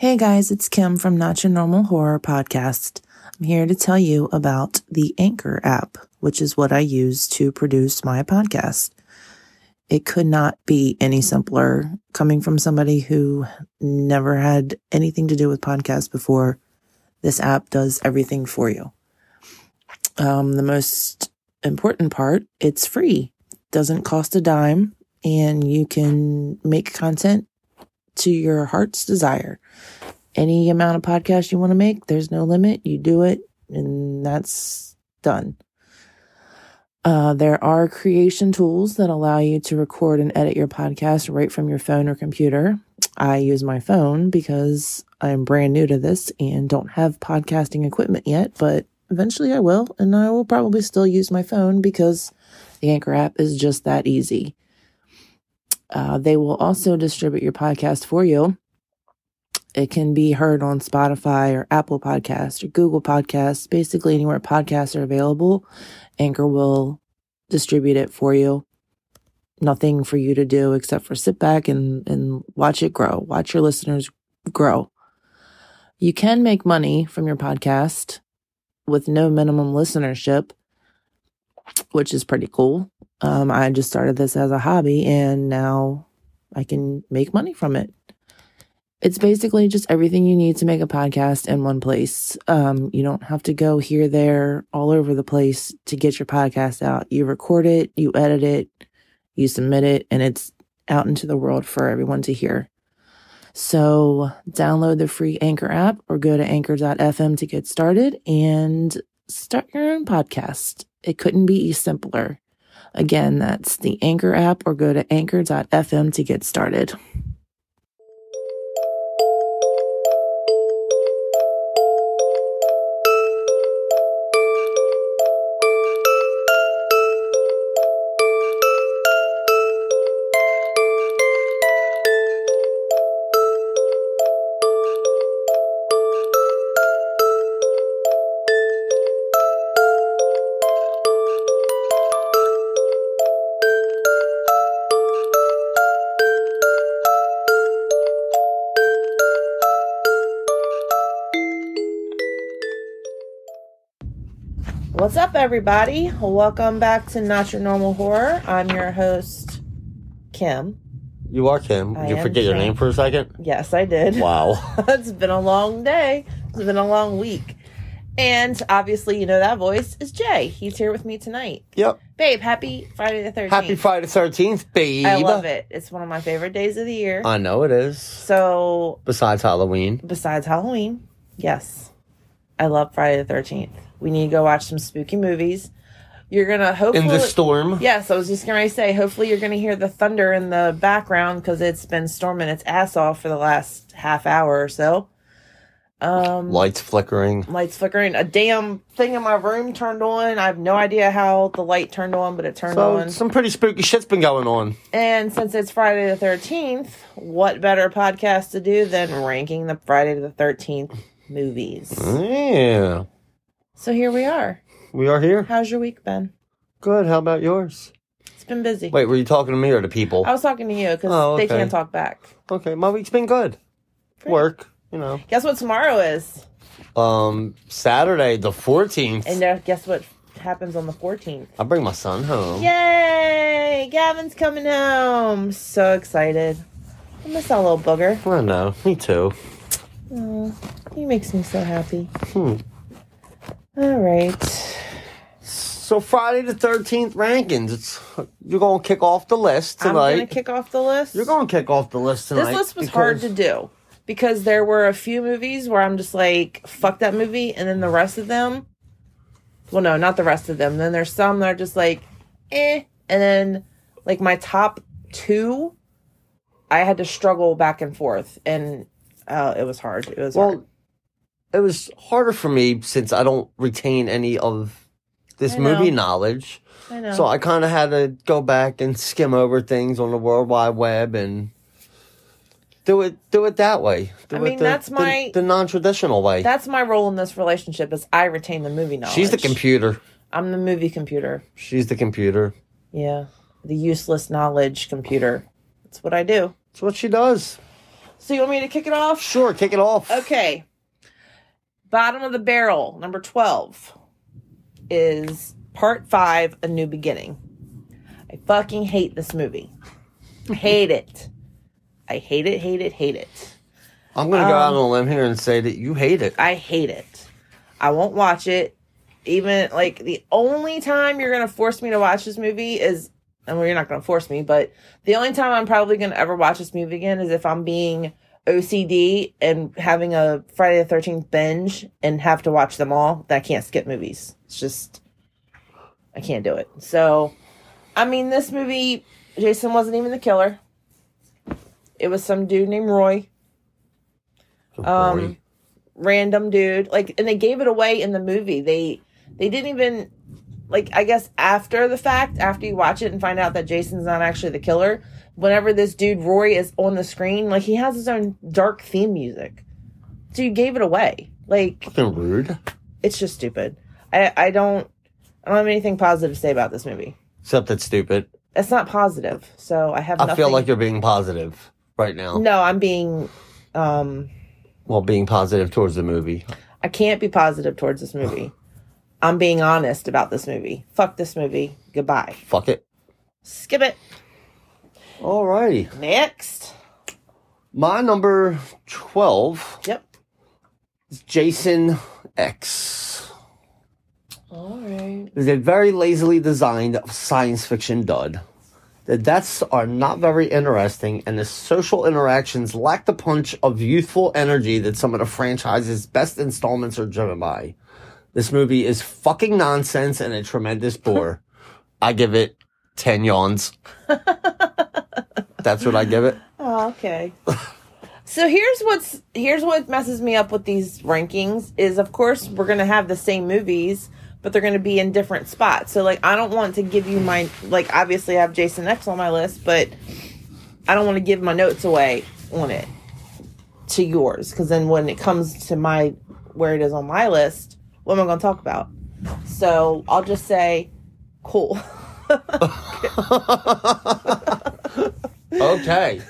Hey guys, it's Kim from Not Your Normal Horror Podcast. I'm here to tell you about the Anchor app, which is what I use to produce my podcast. It could not be any simpler coming from somebody who never had anything to do with podcasts before. This app does everything for you. Um, the most important part, it's free, doesn't cost a dime, and you can make content to your heart's desire. Any amount of podcast you want to make, there's no limit. You do it, and that's done. Uh, there are creation tools that allow you to record and edit your podcast right from your phone or computer. I use my phone because I'm brand new to this and don't have podcasting equipment yet, but eventually I will, and I will probably still use my phone because the Anchor app is just that easy. Uh, they will also distribute your podcast for you. It can be heard on Spotify or Apple Podcasts or Google Podcasts, basically anywhere podcasts are available. Anchor will distribute it for you. Nothing for you to do except for sit back and, and watch it grow, watch your listeners grow. You can make money from your podcast with no minimum listenership, which is pretty cool. Um, I just started this as a hobby and now I can make money from it. It's basically just everything you need to make a podcast in one place. Um, you don't have to go here, there, all over the place to get your podcast out. You record it, you edit it, you submit it, and it's out into the world for everyone to hear. So download the free Anchor app or go to anchor.fm to get started and start your own podcast. It couldn't be simpler. Again, that's the Anchor app or go to anchor.fm to get started. What's up, everybody? Welcome back to Not Your Normal Horror. I'm your host, Kim. You are Kim. I you am forget your Kim. name for a second? Yes, I did. Wow. it's been a long day. It's been a long week. And obviously, you know that voice is Jay. He's here with me tonight. yep. Babe, happy Friday the 13th. Happy Friday the 13th, babe. I love it. It's one of my favorite days of the year. I know it is. so, Besides Halloween. besides Halloween, yes, I love Friday the 13th. We need to go watch some spooky movies. You're going to hopefully. In the storm. Yes, I was just going to say, hopefully, you're going to hear the thunder in the background because it's been storming its ass off for the last half hour or so. Um, Lights flickering. lights flickering. A damn thing in my room turned on. I have no idea how the light turned on, but it turned So on. some pretty spooky shit's been going on. And since it's Friday the 13th, what better podcast to do than ranking the Friday the 13th movies? Yeah. So here we are. We are here. How's your week been? Good. How about yours? It's been busy. Wait, were you talking to me or to people? I was talking to you because Oh, they okay. can't talk back. Okay, my week's been good. Work, you know. Guess what tomorrow is? Um, Saturday the 14th. And uh, guess what happens on the 14th? I bring my son home. Yay! Gavin's coming home. So excited. I miss that little booger. I know. Me too. Oh, he makes me so happy. Hmm. All right. So Friday the 13th rankings. It's you're going to kick off the list tonight. I'm going to kick off the list. You're going to kick off the list tonight. this list was hard to do because there were a few movies where I'm just like, fuck that movie. And then the rest of them, well, no, not the rest of them. Then there's some that are just like, eh. And then, like, my top two, I had to struggle back and forth. And uh, it was hard. It was hard. It was harder for me since I don't retain any of this movie knowledge. I know. So I kind of had to go back and skim over things on the World Wide Web and do it do it that way. Do I it mean, the, that's the- my- the, non-traditional way. That's my role in this relationship is I retain the movie knowledge. She's the computer. I'm the movie computer. She's the computer. Yeah. The useless knowledge computer. That's what I do. That's what she does. So you want me to kick it off? Sure, kick it off. Okay. Bottom of the barrel, number 12, is part five, A New Beginning. I fucking hate this movie. hate it. I hate it, hate it, hate it. I'm gonna go out Um, on a limb here and say that you hate it. I hate it. I won't watch it. Even like the only time you're gonna force me to watch this movie is, and well, you're not gonna force me, but the only time I'm probably gonna ever watch this movie again is if I'm being OCD and having a Friday the Thirteenth binge and have to watch them all. That I can't skip movies. It's just I can't do it. So, I mean, this movie, Jason wasn't even the killer. It was some dude named Roy um random dude like and they gave it away in the movie they they didn't even like i guess after the fact after you watch it and find out that jason's not actually the killer whenever this dude roy is on the screen like he has his own dark theme music so you gave it away like Fucking rude. it's just stupid i i don't i don't have anything positive to say about this movie Except it's stupid. it's not positive so i have I nothing feel like you're being positive right now. no i'm being um Well, being positive towards the movie. I can't be positive towards this movie. I'm being honest about this movie. Fuck this movie. Goodbye. Fuck it. Skip it. Alrighty. Next. My number 12 Yep. is Jason X. All right. is a very lazily designed science fiction dud. The deaths are not very interesting, and the social interactions lack the punch of youthful energy that some of the franchise's best installments are driven by. This movie is fucking nonsense and a tremendous bore. I give it 10 yawns. That's what I give it. Oh, okay. so here's what's here's what messes me up with these rankings is of course we're gonna have the same movies, but they're gonna be in different spots. So like I don't want to give you my like obviously I have Jason X on my list, but I don't want to give my notes away on it to yours because then when it comes to my where it is on my list, what am I gonna talk about? So I'll just say, cool. Okay.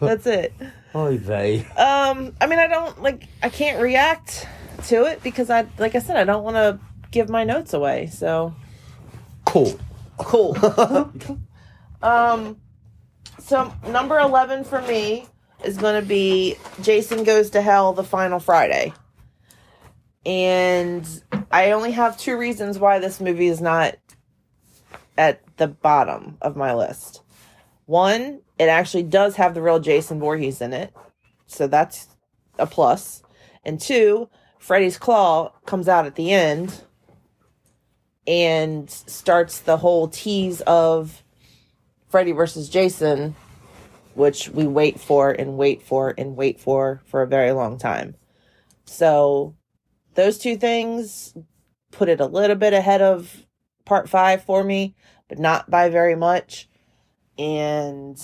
That's it. Oy vey. Um, I mean, I don't like. I can't react to it because I, like I said, I don't want to give my notes away. So Cool. cool. um, so number eleven for me is going to be Jason Goes to Hell: The Final Friday, and I only have two reasons why this movie is not at the bottom of my list. One, it actually does have the real Jason Voorhees in it. So that's a plus. And two, Freddy's Claw comes out at the end and starts the whole tease of Freddy versus Jason, which we wait for and wait for and wait for for a very long time. So those two things put it a little bit ahead of part five for me, but not by very much. And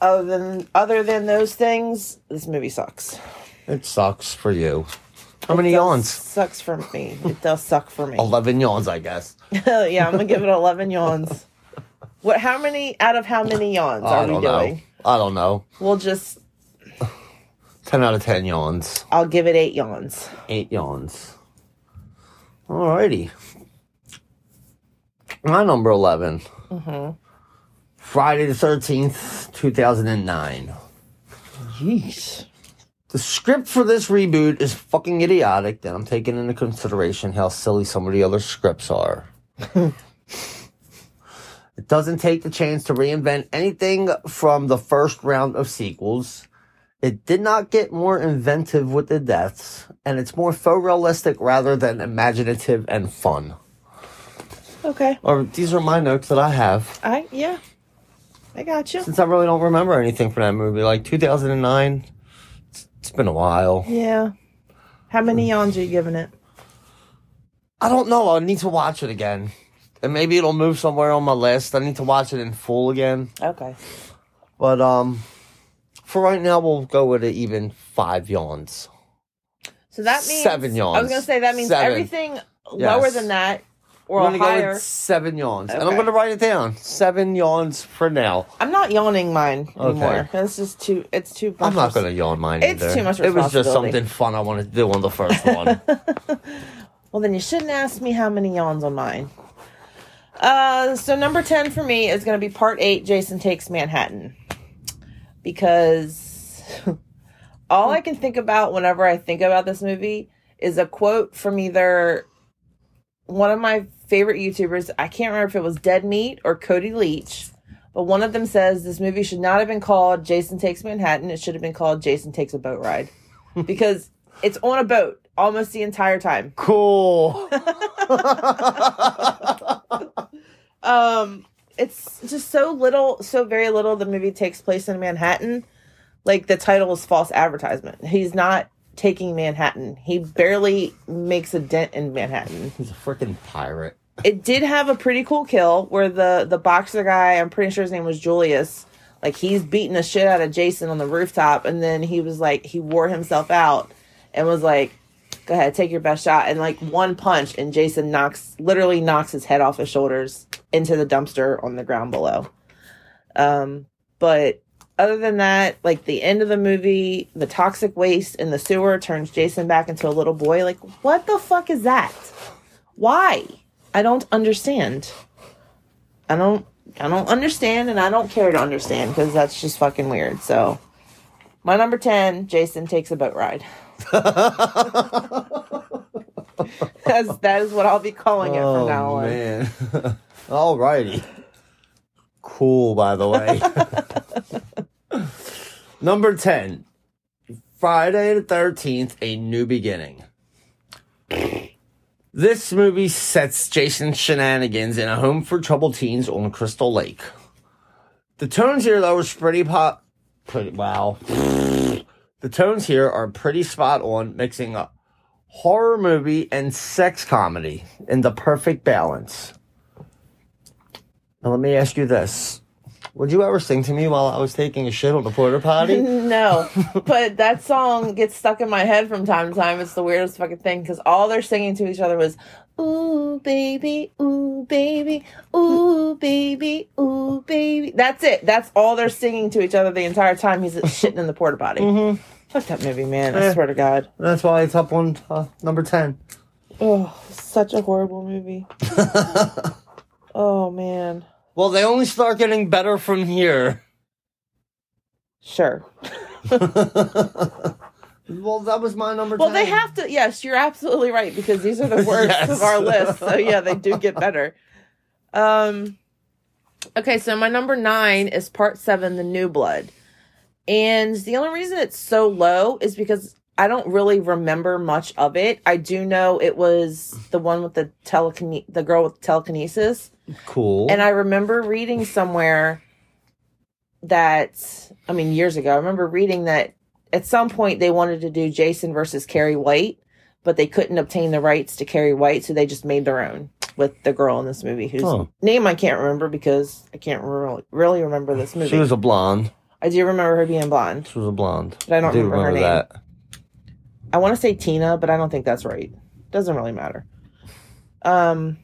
other than other than those things, this movie sucks. It sucks for you. How many It does- yawns? Sucks for me. It does suck for me. 11 yawns, I guess. yeah, I'm gonna give it 11 yawns. What? How many out of how many yawns I are we doing? know. I don't know. We'll just. 10 out of 10 yawns. I'll give it eight yawns. 8 yawns. Alrighty. My number 11. Mm-hmm. Friday the 13th, 2009. Yeesh. The script for this reboot is fucking idiotic, and I'm taking into consideration how silly some of the other scripts are. it doesn't take the chance to reinvent anything from the first round of sequels. It did not get more inventive with the deaths, and it's more faux realistic rather than imaginative and fun. Okay. Or these are my notes that I have. I yeah. I got you. Since I really don't remember anything from that movie, like 2009, it's, it's been a while. Yeah. How many yawns are you giving it? I don't know. I need to watch it again. And maybe it'll move somewhere on my list. I need to watch it in full again. Okay. But um for right now we'll go with it even five yawns. So that means Seven yawns. I was gonna say that means Seven. everything lower than that or I'm gonna go higher. with seven yawns, and I'm gonna write it down. Seven yawns for now. I'm not yawning mine Okay. anymore. It's just too. It's too. I'm not gonna yawn mine anymore. It's either. too much It was just something fun I wanted to do on the first one. Well, then you shouldn't ask me how many yawns on mine. Uh, so number ten for me is going to be part eight. Jason takes Manhattan because all I can think about whenever I think about this movie is a quote from either one of my favorite YouTubers. I can't remember if it was Dead Meat or Cody Leach, but one of them says this movie should not have been called Jason Takes Manhattan. It should have been called Jason Takes a Boat Ride because it's on a boat almost the entire time. cool. um it's just so little so very little the movie takes place in manhattan. Like the title is false advertisement. He's not taking manhattan. He barely makes a dent in manhattan. He's a freaking pirate. it did have a pretty cool kill where the the boxer guy i'm pretty sure his name was julius like he's beating the shit out of jason on the rooftop and then he was like he wore himself out and was like go ahead take your best shot. And like one punch and jason knocks literally knocks his head off his shoulders into the dumpster on the ground below. Um but other than that like the end of the movie the toxic waste in the sewer turns jason back into a little boy. Like what the fuck is that? Why? I don't understand. I don't i don't understand and i don't care to understand because that's just fucking weird. So my number 10 jason takes a boat ride That's, that is what i'll be calling it from now oh, on Oh, man. Alrighty. Cool, by the way. Number 10. Friday the 13th, A New Beginning. This movie sets Jason's shenanigans in a home for troubled teens on Crystal Lake. The tones here, though, was pretty pop. Pretty, wow. The tones here are pretty spot on, mixing up horror movie and sex comedy in the perfect balance. Now, let me ask you this. Would you ever sing to me while I was taking a shit on the porta potty? No, but that song gets stuck in my head from time to time. It's the weirdest fucking thing because all they're singing to each other was "Ooh baby, ooh baby, ooh baby, ooh baby." That's it. That's all they're singing to each other the entire time he's shitting in the porta potty. Fuck that movie, man! I Eh. swear to God. That's why it's up on uh, number 10. Oh, such a horrible movie. oh man. Well, they only start getting better from here. Sure. Well, that was my number Well, 10. they have to. Yes, you're absolutely right because these are the worst Yes. of our list. So yeah, they do get better. Um. Okay, so my number nine is part seven, the New Blood, and the only reason it's so low is because I don't really remember much of it. I do know it was the one with the telekine, the girl with telekinesis. Cool. And I remember reading somewhere that, I mean, years ago, I remember reading that at some point they wanted to do Jason versus Carrie White, but they couldn't obtain the rights to Carrie White, so they just made their own with the girl in this movie whose Oh. name I can't remember because I can't really, really remember this movie. she was a blonde. I do remember her being blonde. She was a blonde. But I don't do remember her name. I want to say Tina, but I don't think that's right. Doesn't really matter. Um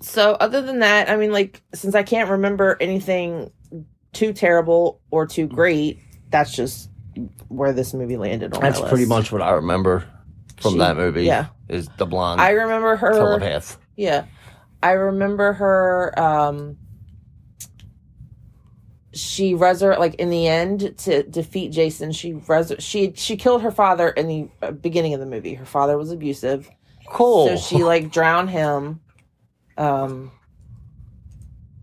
so other than that, I mean like since I can't remember anything too terrible or too great, that's just where this movie landed on That's pretty much what I remember from She- that movie. yeah. Is the blonde I remember her telepath. Yeah. I remember her um she resur like in the end to defeat Jason, she resur- she she killed her father in the uh, beginning of the movie. Her father was abusive. Cool. So she like drowned him um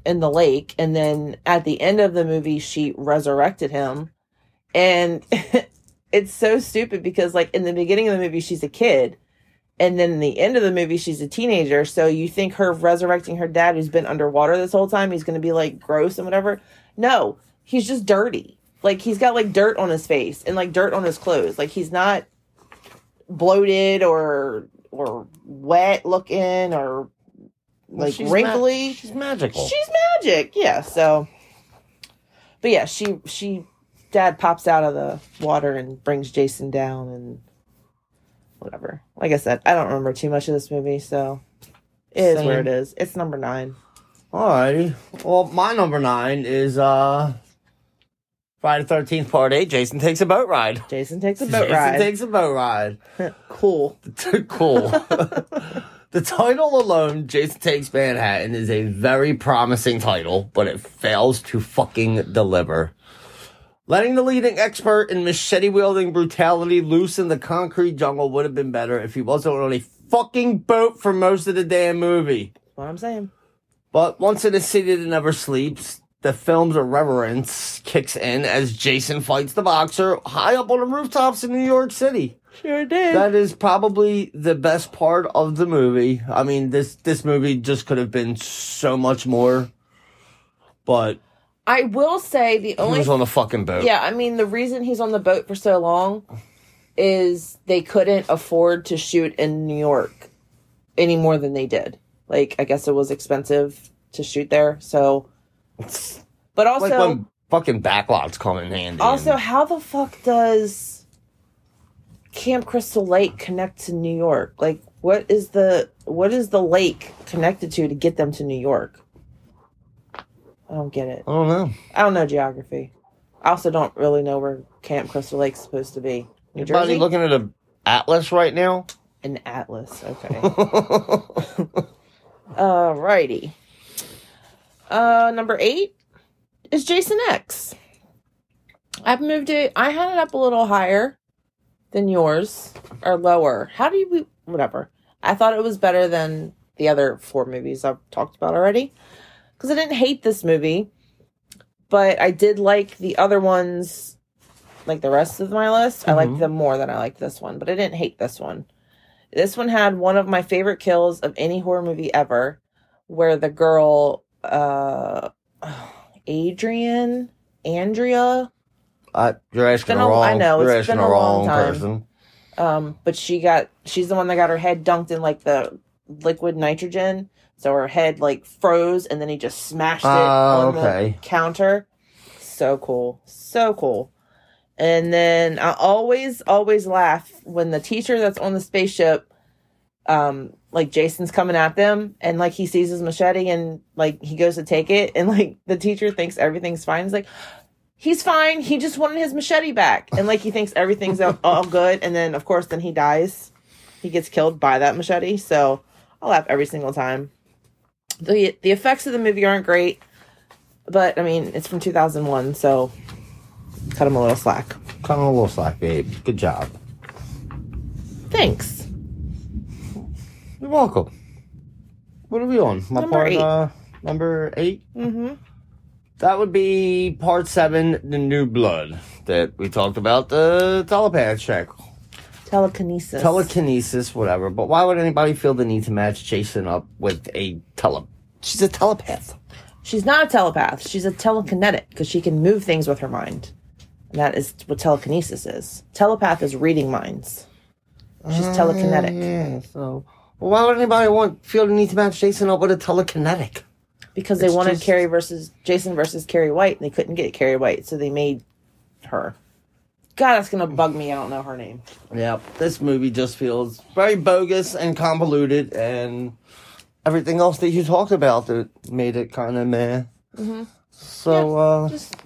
in the lake and then at the end of the movie she resurrected him and it's so stupid because like in the beginning of the movie she's a kid. And then in the end of the movie she's a teenager. So you think her resurrecting her dad who's been underwater this whole time he's going to be like gross and whatever? No. He's just dirty. Like he's got like dirt on his face and like dirt on his clothes. Like he's not bloated or or wet looking or like she's wrinkly. She's magical. She's magic, yeah. So, but yeah, she she dad pops out of the water and brings Jason down and whatever. Like I said, I don't remember too much of this movie, so It is Same. where it is. It's number nine. Alrighty. Well, my number nine is uh Friday Thirteenth Part Eight. Jason takes a boat ride. Jason takes a boat ride. Jason ride. takes a boat ride. cool. cool. the title alone, Jason Takes Manhattan, is a very promising title, but it fails to fucking deliver. Letting the leading expert in machete wielding brutality loose in the concrete jungle would have been better if he wasn't on a fucking boat for most of the damn movie. That's what I'm saying. But once in a city that never sleeps, the film's irreverence kicks in as Jason fights the boxer high up on the rooftops in New York City. Sure did. That is probably the best part of the movie. I mean, this this movie just could have been so much more, but I will say the he only was on the fucking boat. Yeah, I mean the reason he's on the boat for so long is they couldn't afford to shoot in New York any more than they did. Like I guess it was expensive to shoot there. So but also like when fucking backlots come in handy. also and- how the fuck does Camp Crystal Lake connect to New York? Like what is the what is the lake connected to to get them to New York? I don't get it. I don't know. I don't know geography. I also don't really know where Camp Crystal Lake's supposed to be. New Anybody Jersey? looking at an atlas right now? An atlas. Okay. Alrighty. Uh, number eight is Jason X. I've moved it. I had it up a little higher than yours, or lower. How do you? Whatever. I thought it was better than the other four movies I've talked about already, because I didn't hate this movie, but I did like the other ones, like the rest of my list. I liked Mhm. them more than I liked this one, but I didn't hate this one. This one had one of my favorite kills of any horror movie ever, where the girl, uh, Adrian, Andrea, I, you're asking the a- wrong. I know, it's been a long wrong time. person. um, but she got, she's the one that got her head dunked in like the liquid nitrogen, so her head like froze, and then he just smashed it Ah, on okay. the counter. So cool, so cool. And then I always, always laugh when the teacher that's on the spaceship, um, like Jason's coming at them and like he sees his machete and like he goes to take it and like the teacher thinks everything's fine. He's like, he's fine. He just wanted his machete back. And like he thinks everything's all, all good. And then of course, then he dies. He gets killed by that machete. So I laugh every single time. The, the effects of the movie aren't great, but I mean, it's from 2001. So cut him a little slack. Cut him a little slack, babe. Good job. Thanks. You're welcome. What are we on? My Number part, eight. Uh, number eight. Mm-hmm. That would be part seven, the new blood that we talked about, the telepath check, Telekinesis. telekinesis, whatever. But why would anybody feel the need to match Jason up with a tele? She's a telepath. She's not a telepath. She's a telekinetic because she can move things with her mind. And that is what telekinesis is. Telepath is reading minds. She's ah, telekinetic Yeah. So, well, why would anybody want feel the need to match Jason up with a telekinetic? because they It's wanted just- Carrie versus Jason versus Carrie White, and they couldn't get Carrie White, so they made her. God, that's gonna bug me. I don't know her name. Yeah, this movie just feels very bogus and convoluted, and everything else that you talked about that made it kind of meh. So, uh, Just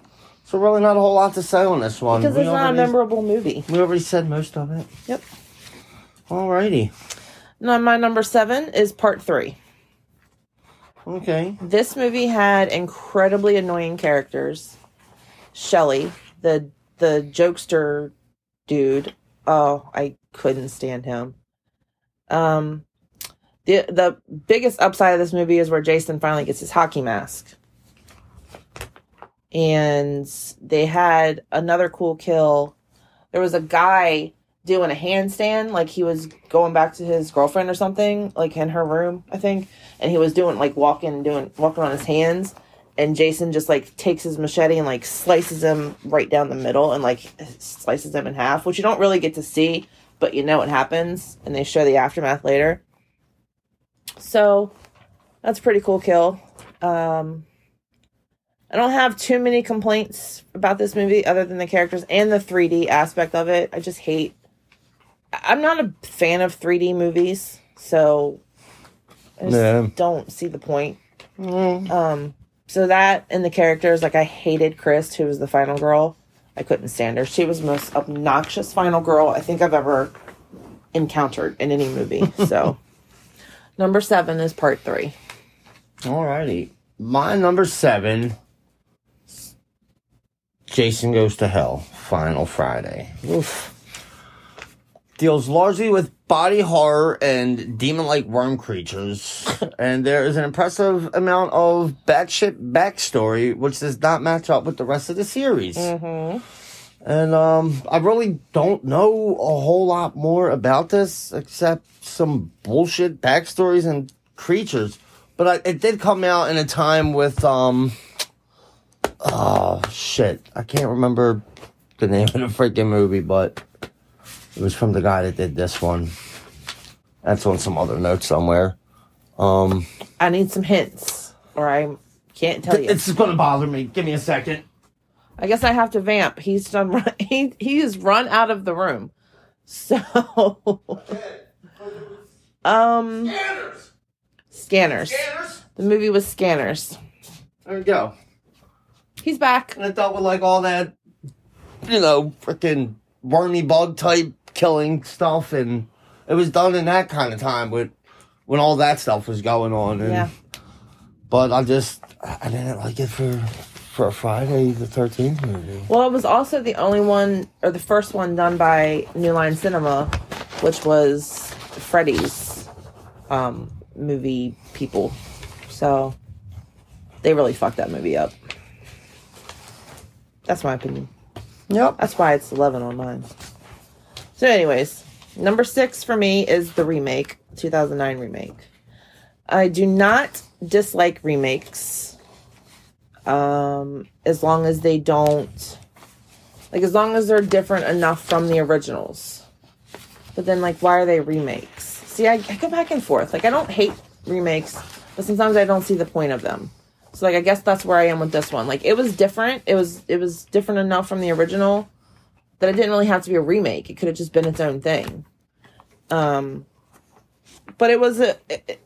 so really not a whole lot to say on this one. because we it's not a memorable movie. We already said most of it. Yep. Alrighty. Now, my number seven is part three. Okay. This movie had incredibly annoying characters. Shelley, the the jokester dude. Oh, I couldn't stand him. Um the the biggest upside of this movie is where Jason finally gets his hockey mask. And they had another cool kill. There was a guy doing a handstand, like he was going back to his girlfriend or something, like in her room, I think. And he was doing like walking, doing walking on his hands. And Jason just like takes his machete and like slices him right down the middle and like slices him in half, which you don't really get to see, but you know what happens. And they show the aftermath later. So that's a pretty cool kill. Um, I don't have too many complaints about this movie other than the characters and the 3D aspect of it. I just hate. I- I'm not a fan of 3D movies, so I just Yeah. don't see the point. Um, so that and the characters, like I hated Chris, who was the final girl. I couldn't stand her. She was the most obnoxious final girl I think I've ever encountered in any movie. So, number seven is part three. Alrighty. My number seven Jason Goes to Hell, Final Friday. Oof. Deals largely with body horror and demon like worm creatures. and there is an impressive amount of batshit backstory, which does not match up with the rest of the series. And um, I really don't know a whole lot more about this except some bullshit backstories and creatures. But I, it did come out in a time with um, oh shit, I can't remember the name of the freaking movie, but it was from the guy that did this one. That's on some other note somewhere. Um, I need some hints, or I can't tell you. it's gonna bother me. Give me a second. I guess I have to vamp. He's done. Run, he he has run out of the room. So, um, Scanners. scanners. The movie was Scanners. There we go. He's back. And I dealt with like all that, you know, freaking wormy bug type killing stuff, and it was done in that kind of time with when all that stuff was going on. And, Yeah. But I just I didn't like it for for a Friday the Thirteenth movie. Well, it was also the only one, or the first one done by New Line Cinema, which was Freddy's um, movie people. So they really fucked that movie up. That's my opinion. Yep. That's why it's 11 on mine. So, anyways, number six for me is the remake, 2009 remake. I do not dislike remakes um, as long as they don't, like, as long as they're different enough from the originals. But then, like, why are they remakes? See, I, I go back and forth. Like, I don't hate remakes, but sometimes I don't see the point of them. So like I guess that's where I am with this one. Like it was different. It was it was different enough from the original that it didn't really have to be a remake. It could have just been its own thing. Um but it was a it-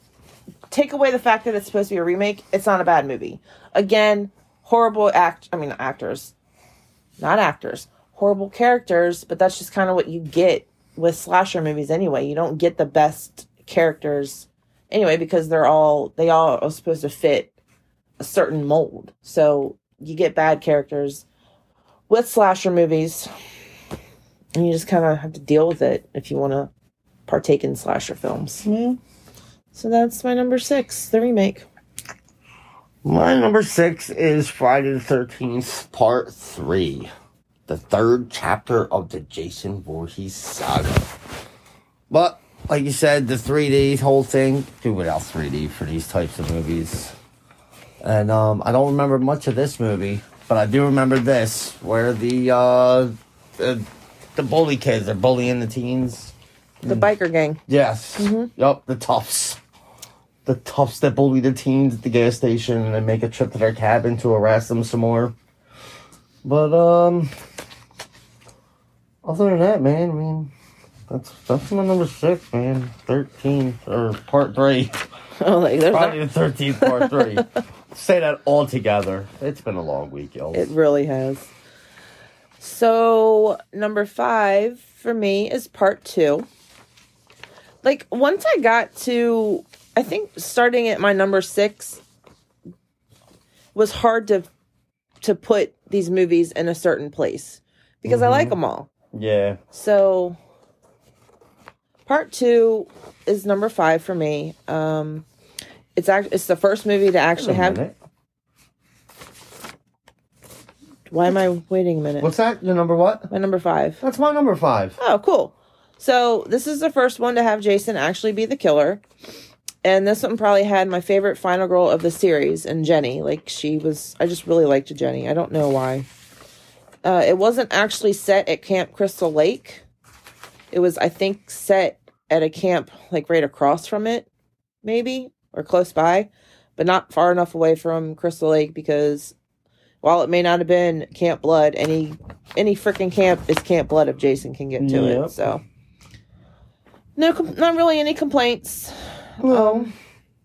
take away the fact that it's supposed to be a remake, it's not a bad movie. Again, horrible act I mean actors. Not actors. Horrible characters, but that's just kind of what you get with slasher movies anyway. You don't get the best characters anyway because they're all they all are supposed to fit a certain mold. So you get bad characters with slasher movies, and you just kind of have to deal with it if you want to partake in slasher films. Yeah. So that's my number six, the remake. My number six is Friday the Thirteenth Part Three, the third chapter of the Jason Voorhees saga. But like you said, the 3D whole thing, do without 3D for these types of movies. And um, I don't remember much of this movie, but I do remember this, where the uh, the, the bully kids are bullying the teens. The biker gang. Yes. Yep. the toughs. The toughs that bully the teens at the gas station and then make a trip to their cabin to harass them some more. But um other than that, man, I mean that's that's my number six, man. Thirteen or part three. Oh, like there's Friday not, the thirteenth part three. Say that all together. It's been a long week, y'all. it really has. So number five for me is part two. Like once I got to, I think starting at my number six was hard to to put these movies in a certain place because I like them all. yeah. So part two is number five for me. Um, it's act- it's the first movie to actually have. minute. Why am I waiting a minute? What's that? Your number what? my number five. That's my number five. Oh, cool. So this is the first one to have Jason actually be the killer. And this one probably had my favorite final girl of the series and Jenny. Like she was I just really liked Jenny. I don't know why. Uh, it wasn't actually set at Camp Crystal Lake. It was, I think, set at a camp like right across from it, maybe, or close by, but not far enough away from Crystal Lake because while it may not have been Camp Blood, any any freaking camp is Camp Blood if Jason can get to Yep. it. So no, com- not really any complaints. No. Um,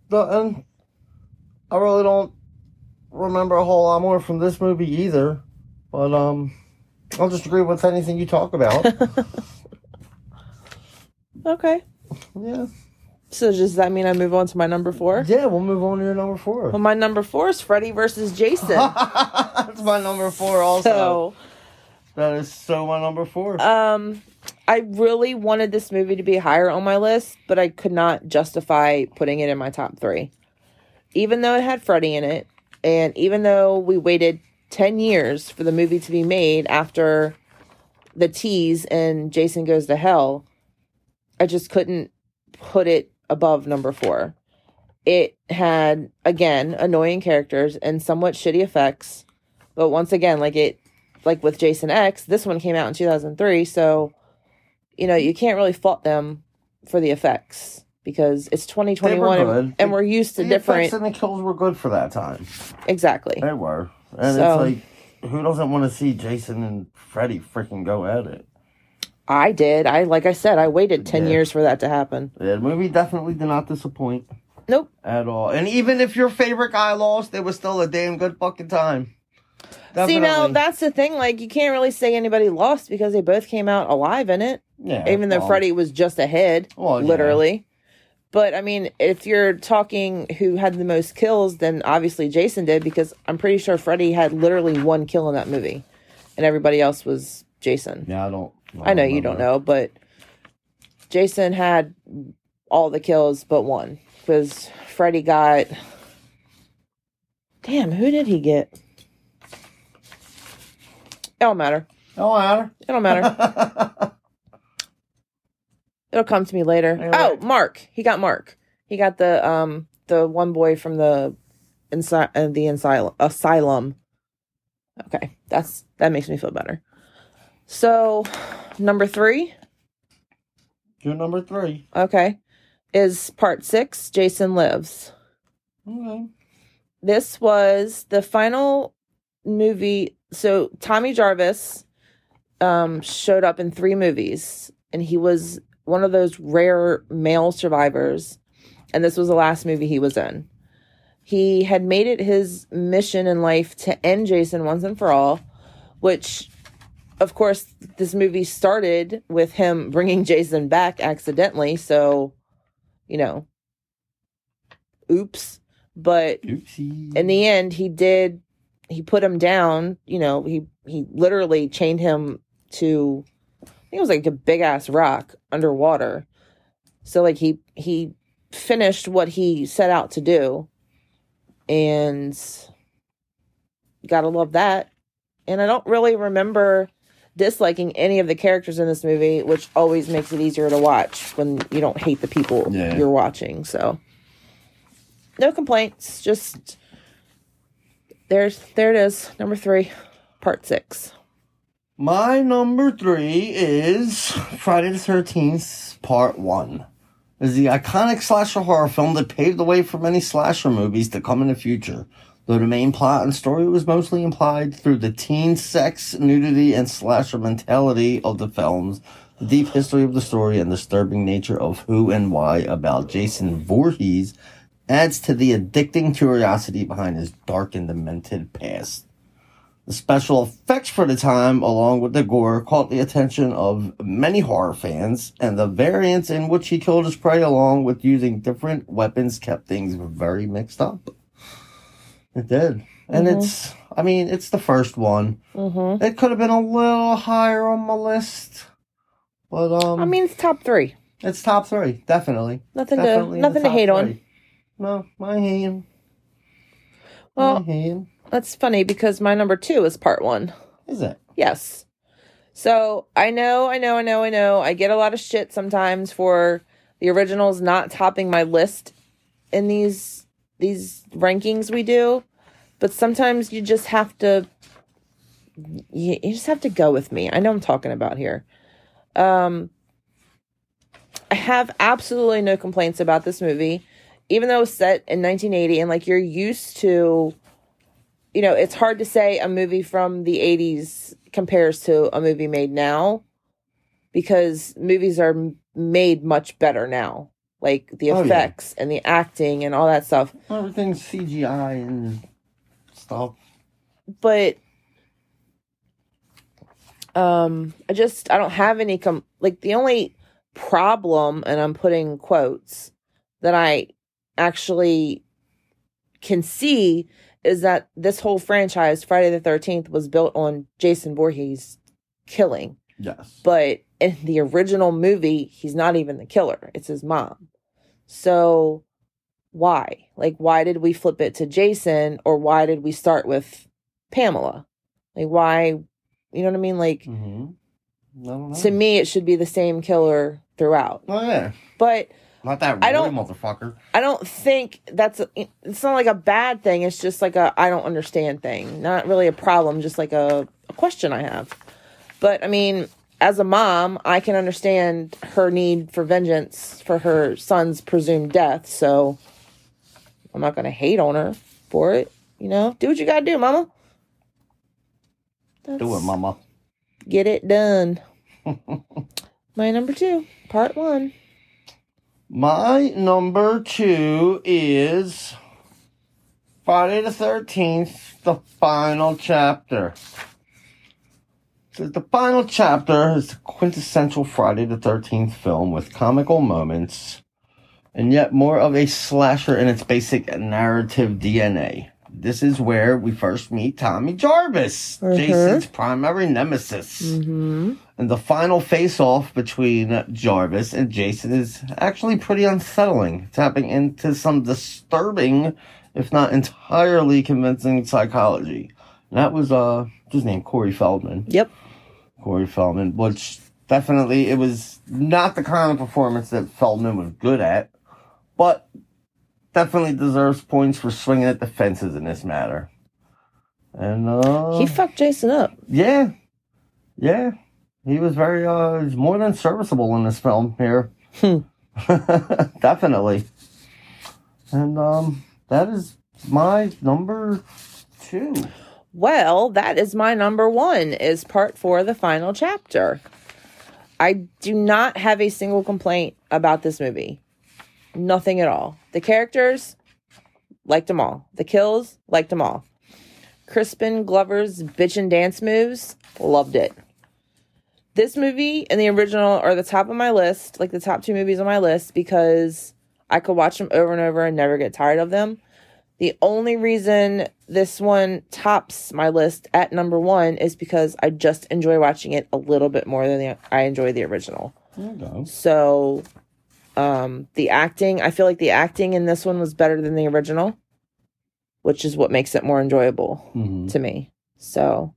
the, and I really don't remember a whole lot more from this movie either. But um, I'll just agree with anything you talk about. Okay. yeah, So does that mean I move on to my number four? yeah. We'll move on to your number four. Well, my number four is Freddy versus Jason. That's my number four. Also, so, that is so my number four. um, I really wanted this movie to be higher on my list, but I could not justify putting it in my top three. Even though it had Freddy in it, and even though we waited 10 years for the movie to be made after the tease and Jason Goes to Hell, I just couldn't put it above number four. It had, again, annoying characters and somewhat shitty effects. But once again, like it, like with Jason X, this one came out in 2003. So, you know, you can't really fault them for the effects because it's 2021 and, and we're used to the different. effects and the kills were good for that time. Exactly. They were, and So- it's like, who doesn't want to see Jason and Freddy freaking go at it? I did. I, like I said, I waited 10 Yeah. years for that to happen. Yeah, the movie definitely did not disappoint Nope. at all. And even if your favorite guy lost, it was still a damn good fucking time. See, now that's the thing. Like, you can't really say anybody lost because they both came out alive in it. yeah, even though well, Freddy was just ahead, Well, yeah. literally. But I mean, if you're talking who had the most kills, then obviously Jason did because I'm pretty sure Freddy had literally one kill in that movie, and everybody else was Jason. Yeah, I don't. I know you don't know, but Jason had all the kills but one because Freddy got. Damn, who did he get? It don't matter. Don't matter. It don't matter. It'll come to me later. Oh. Mark. He got Mark. He got the um the one boy from the inside uh, the asylum asylum. Okay, that's that makes me feel better. So, number three, You're number three. okay, is part six. Jason lives. Okay. This was the final movie. So Tommy Jarvis um, showed up in three movies, and he was one of those rare male survivors. And this was the last movie he was in. He had made it his mission in life to end Jason once and for all, which, of course, this movie started with him bringing Jason back accidentally. So, you know, oops. But Oopsie. in the end he did he put him down you know he he literally chained him to i think it was like a big ass rock underwater so like he he finished what he set out to do and gotta love that and i don't really remember disliking any of the characters in this movie which always makes it easier to watch when you don't hate the people Yeah. you're watching so no complaints just there's there it is number three part six My number three is Friday the Thirteenth Part One. Is the iconic slasher horror film that paved the way for many slasher movies to come in the future. Though the main plot and story was mostly implied through the teen sex, nudity, and slasher mentality of the films, the deep history of the story and disturbing nature of who and why about Jason Voorhees adds to the addicting curiosity behind his dark and demented past. The special effects for the time, along with the gore, caught the attention of many horror fans, and the variants in which he killed his prey, along with using different weapons, kept things very mixed up. It did. And it's, I mean, it's the first one. mm-hmm. It could have been a little higher on my list, but, um, i mean it's top three it's top three, definitely. nothing Definitely to nothing to hate on. No, my. I well hate him. that's funny because my number two is part one Is it? yes so i know i know i know i know i get a lot of shit sometimes for the originals not topping my list in these these rankings we do but sometimes you just have to you, you just have to go with me. I know i'm talking about here. Um i have absolutely no complaints about this movie. Even though it's set in 1980 and like you're used to you know it's hard to say a movie from the 80s compares to a movie made now because movies are made much better now like the Oh, yeah. effects and the acting and all that stuff. Everything's CGI and stuff. But um I just I don't have any com like the only problem and I'm putting quotes that I actually can see is that this whole franchise Friday the 13th was built on Jason Voorhees killing Yes. but in the original movie he's not even the killer it's his mom so why? Like why did we flip it to jason or why did we start with pamela? Like why you know what i mean? Like mm-hmm. I to me it should be the same killer throughout. Oh yeah. but Not that I don't- motherfucker. i don't think that's a, it's not like a bad thing it's just like a i don't understand thing. Not really a problem just like a, a question i have. But i mean as a mom i can understand her need for vengeance for her son's presumed death so i'm not gonna hate on her for it you know do what you gotta do mama Do it, mama. get it done my number two part one My number two is Friday the 13th, the final chapter. So the final chapter is the quintessential Friday the 13th film with comical moments and yet more of a slasher in its basic narrative DNA. This is where we first meet Tommy Jarvis, Mhm. Jason's primary nemesis. mm-hmm And the final face off between Jarvis and Jason is actually pretty unsettling, tapping into some disturbing, if not entirely convincing psychology. And that was, uh, his name, Corey Feldman. yep Corey Feldman, which definitely, it was not the kind of performance that Feldman was good at, but definitely deserves points for swinging at the fences in this matter. And, uh. he fucked jason up Yeah. Yeah. He was very uh he's more than serviceable in this film here. Hmm. Definitely. And um that is my number two. Well, that is my number one is part four, the final chapter. I do not have a single complaint about this movie. Nothing at all. The characters, liked them all. The kills, liked them all. Crispin Glover's bitch and dance moves, loved it. This movie and the original are the top of my list, like the top two movies on my list, because I could watch them over and over and never get tired of them. The only reason this one tops my list at number one is because I just enjoy watching it a little bit more than the, I enjoy the original. So, um, the acting, I feel like the acting in this one was better than the original, which is what makes it more enjoyable Mhm. to me. So,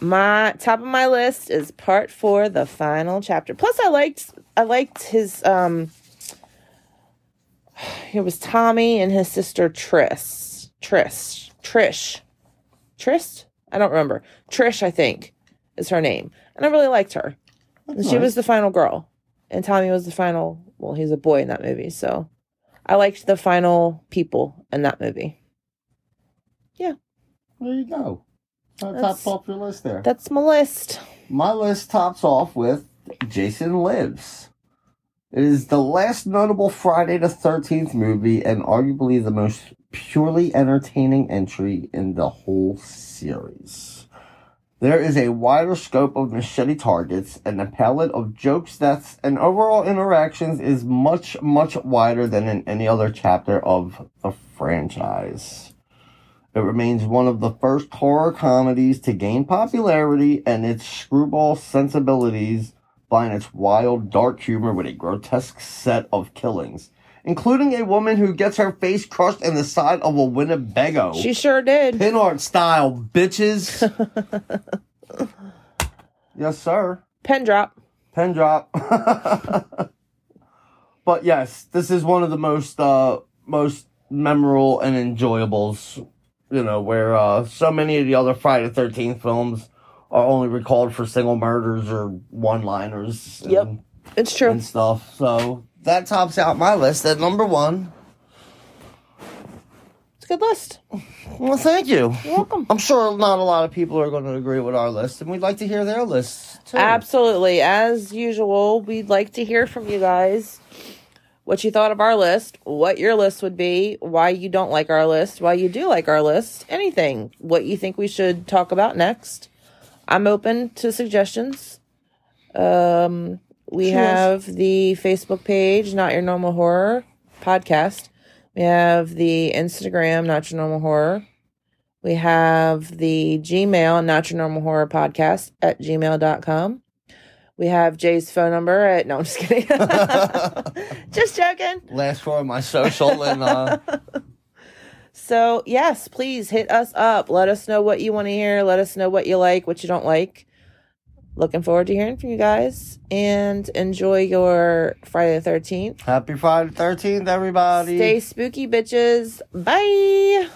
my top of my list is part four, the final chapter. Plus, I liked I liked his um. It was Tommy and his sister Triss, Trish, Trish, Trist. I don't remember. Trish, I think, is her name, and I really liked her. And she was the final girl, and Tommy was the final. Well, he's a boy in that movie, so I liked the final people in that movie. Yeah. There you go. That That's- tops off your list there. That's my list. My list tops off with Jason Lives. It is the last notable Friday the 13th movie and arguably the most purely entertaining entry in the whole series. There is a wider scope of machete targets, and the palette of jokes, deaths, and overall interactions is much, much wider than in any other chapter of the franchise. It remains one of the first horror comedies to gain popularity, and its screwball sensibilities blind its wild, dark humor with a grotesque set of killings, including a woman who gets her face crushed in the side of a Winnebago. She sure did. Pin art style, bitches. yes, sir. Pen drop. Pen drop. but yes, this is one of the most uh most memorable and enjoyables. You know, where uh so many of the other Friday Thirteenth films are only recalled for single murders or one liners. Yep. It's true. And stuff. So that tops out my list at number one. It's a good list. Well, thank you. You're welcome. I'm sure not a lot of people are going to agree with our list, and we'd like to hear their lists too. Absolutely. As usual, we'd like to hear from you guys. what you thought of our list, what your list would be, why you don't like our list, why you do like our list, anything, what you think we should talk about next. I'm open to suggestions. Um, we Cheers. have the Facebook page, Not Your Normal Horror podcast. We have the Instagram, Not Your Normal Horror. We have the Gmail, Not Your Normal Horror podcast at gmail.com. We have Jay's phone number at, no, I'm just kidding. just joking. Last for my social and uh, So, yes, please hit us up. Let us know what you want to hear. Let us know what you like, what you don't like. Looking forward to hearing from you guys and enjoy your Friday the 13th. happy Friday the 13th, everybody. Stay spooky, bitches. Bye.